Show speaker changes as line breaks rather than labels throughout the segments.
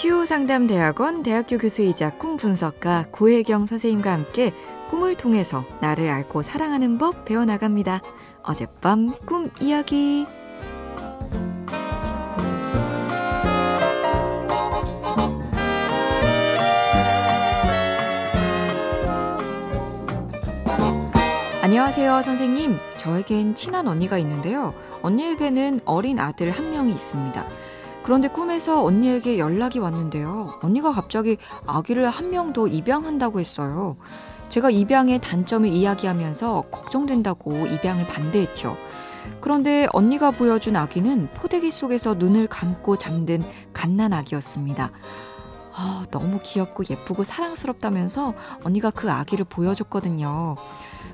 치유상담대학원 대학교 교수이자 꿈 분석가 고혜경 선생님과 함께 꿈을 통해서 나를 알고 사랑하는 법 배워나갑니다. 어젯밤 꿈 이야기. 안녕하세요, 선생님. 저에겐 친한 언니가 있는데요. 언니에게는 어린 아들 한 명이 있습니다. 그런데 꿈에서 언니에게 연락이 왔는데요. 언니가 갑자기 아기를 한 명 더 입양한다고 했어요. 제가 입양의 단점을 이야기하면서 걱정된다고 입양을 반대했죠. 그런데 언니가 보여준 아기는 포대기 속에서 눈을 감고 잠든 갓난 아기였습니다. 아, 너무 귀엽고 예쁘고 사랑스럽다면서 언니가 그 아기를 보여줬거든요.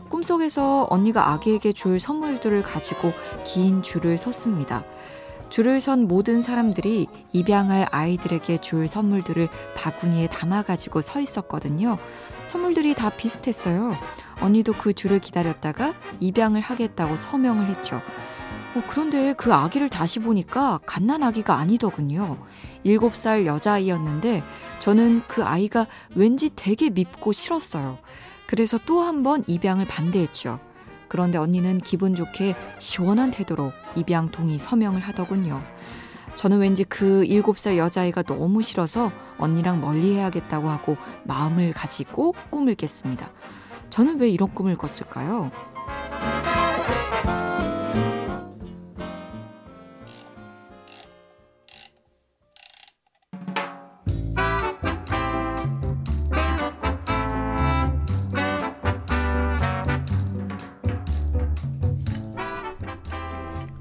꿈속에서 언니가 아기에게 줄 선물들을 가지고 긴 줄을 섰습니다. 줄을 선 모든 사람들이 입양할 아이들에게 줄 선물들을 바구니에 담아가지고 서 있었거든요. 선물들이 다 비슷했어요. 언니도 그 줄을 기다렸다가 입양을 하겠다고 서명을 했죠. 어, 그런데 그 아기를 다시 보니까 갓난 아기가 아니더군요. 7살 여자아이였는데 저는 그 아이가 왠지 되게 밉고 싫었어요. 그래서 또 한 번 입양을 반대했죠. 그런데 언니는 기분 좋게 시원한 태도로 입양 동의 서명을 하더군요. 저는 왠지 그 7살 여자아이가 너무 싫어서 언니랑 멀리 해야겠다고 하고 마음을 가지고 꿈을 깼습니다. 저는 왜 이런 꿈을 꿨을까요?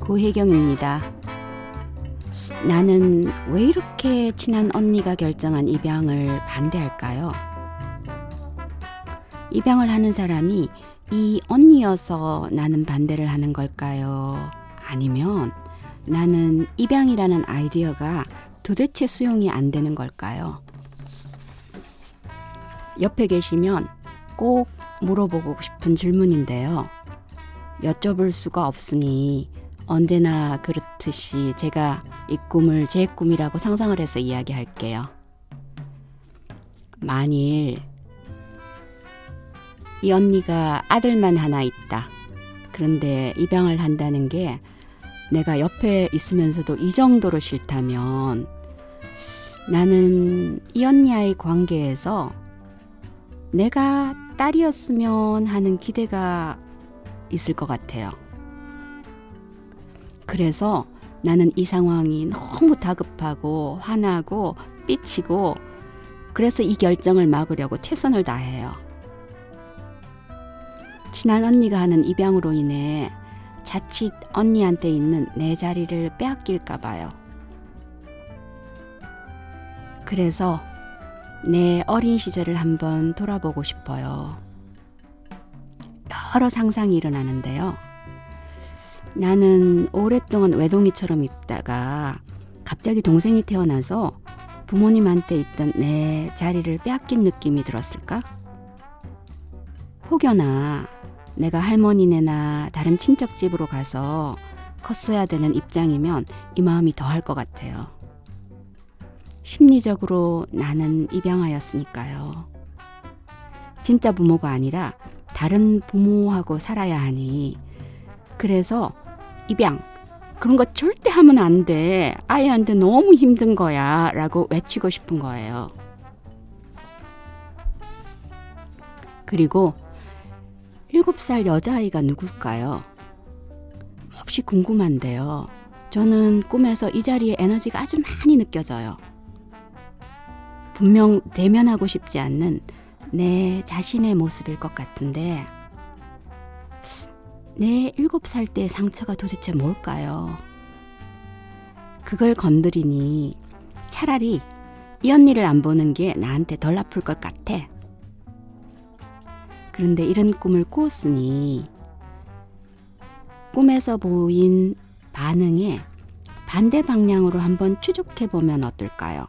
고혜경입니다. 나는 왜 이렇게 친한 언니가 결정한 입양을 반대할까요? 입양을 하는 사람이 이 언니여서 나는 반대를 하는 걸까요? 아니면 나는 입양이라는 아이디어가 도대체 수용이 안 되는 걸까요? 옆에 계시면 꼭 물어보고 싶은 질문인데요. 여쭤볼 수가 없으니 언제나 그렇듯이 제가 이 꿈을 제 꿈이라고 상상을 해서 이야기할게요. 만일 이 언니가 아들만 하나 있다. 그런데 입양을 한다는 게 내가 옆에 있으면서도 이 정도로 싫다면 나는 이 언니와의 관계에서 내가 딸이었으면 하는 기대가 있을 것 같아요. 그래서 나는 이 상황이 너무 다급하고 화나고 삐치고 그래서 이 결정을 막으려고 최선을 다해요. 친한 언니가 하는 입양으로 인해 자칫 언니한테 있는 내 자리를 빼앗길까 봐요. 그래서 내 어린 시절을 한번 돌아보고 싶어요. 여러 상상이 일어나는데요. 나는 오랫동안 외동이처럼 있다가 갑자기 동생이 태어나서 부모님한테 있던 내 자리를 빼앗긴 느낌이 들었을까? 혹여나 내가 할머니네나 다른 친척 집으로 가서 컸어야 되는 입장이면 이 마음이 더할 것 같아요. 심리적으로 나는 입양하였으니까요. 진짜 부모가 아니라 다른 부모하고 살아야 하니 그래서 입양. 그런 거 절대 하면 안 돼. 아이한테 너무 힘든 거야. 라고 외치고 싶은 거예요. 그리고 7살 여자아이가 누굴까요? 몹시 궁금한데요. 저는 꿈에서 이 자리에 에너지가 아주 많이 느껴져요. 분명 대면하고 싶지 않는 내 자신의 모습일 것 같은데, 내 일곱 살때 상처가 도대체 뭘까요? 그걸 건드리니 차라리 이 언니를 안 보는 게 나한테 덜 아플 것 같아. 그런데 이런 꿈을 꾸었으니 꿈에서 보인 반응에 반대 방향으로 한번 추적해 보면 어떨까요?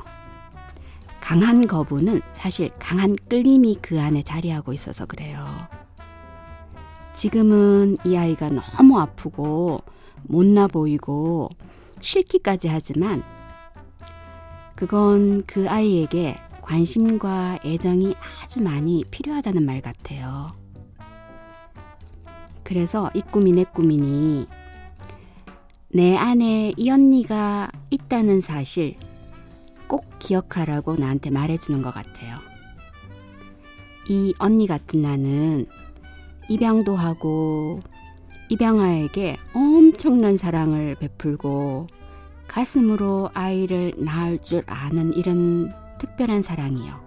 강한 거부는 사실 강한 끌림이 그 안에 자리하고 있어서 그래요. 지금은 이 아이가 너무 아프고 못나 보이고 싫기까지 하지만 그건 그 아이에게 관심과 애정이 아주 많이 필요하다는 말 같아요. 그래서 이내 꿈이니 내 안에 이 언니가 있다는 사실 꼭 기억하라고 나한테 말해주는 것 같아요. 이 언니 같은 나는 입양도 하고 입양아에게 엄청난 사랑을 베풀고 가슴으로 아이를 낳을 줄 아는 이런 특별한 사랑이요.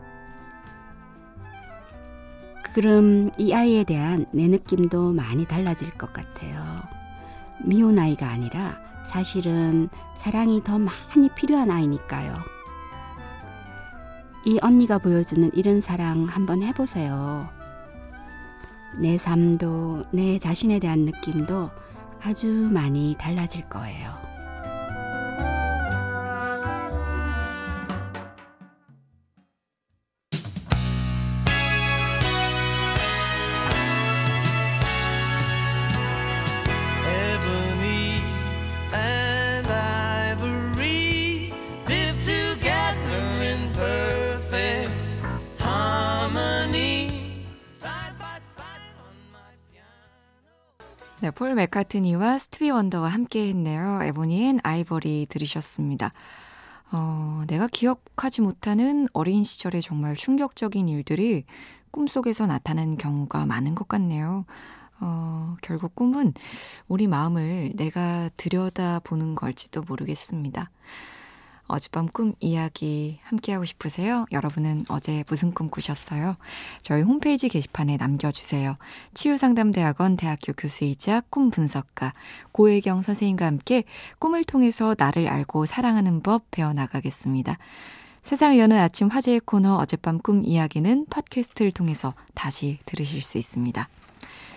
그럼 이 아이에 대한 내 느낌도 많이 달라질 것 같아요. 미운 아이가 아니라 사실은 사랑이 더 많이 필요한 아이니까요. 이 언니가 보여주는 이런 사랑 한번 해보세요. 내 삶도 내 자신에 대한 느낌도 아주 많이 달라질 거예요.
네, 폴 맥카트니와 스티비 원더가 함께 했네요. Ebony and Ivory 들으셨습니다. 어, 내가 기억하지 못하는 어린 시절의 정말 충격적인 일들이 꿈속에서 나타나는 경우가 많은 것 같네요. 어, 결국 꿈은 우리 마음을 내가 들여다보는 걸지도 모르겠습니다. 어젯밤 꿈 이야기 함께하고 싶으세요? 여러분은 어제 무슨 꿈 꾸셨어요? 저희 홈페이지 게시판에 남겨주세요. 치유상담대학원 대학교 교수이자 꿈 분석가 고혜경 선생님과 함께 꿈을 통해서 나를 알고 사랑하는 법 배워나가겠습니다. 세상을 여는 아침 화제의 코너 어젯밤 꿈 이야기는 팟캐스트를 통해서 다시 들으실 수 있습니다.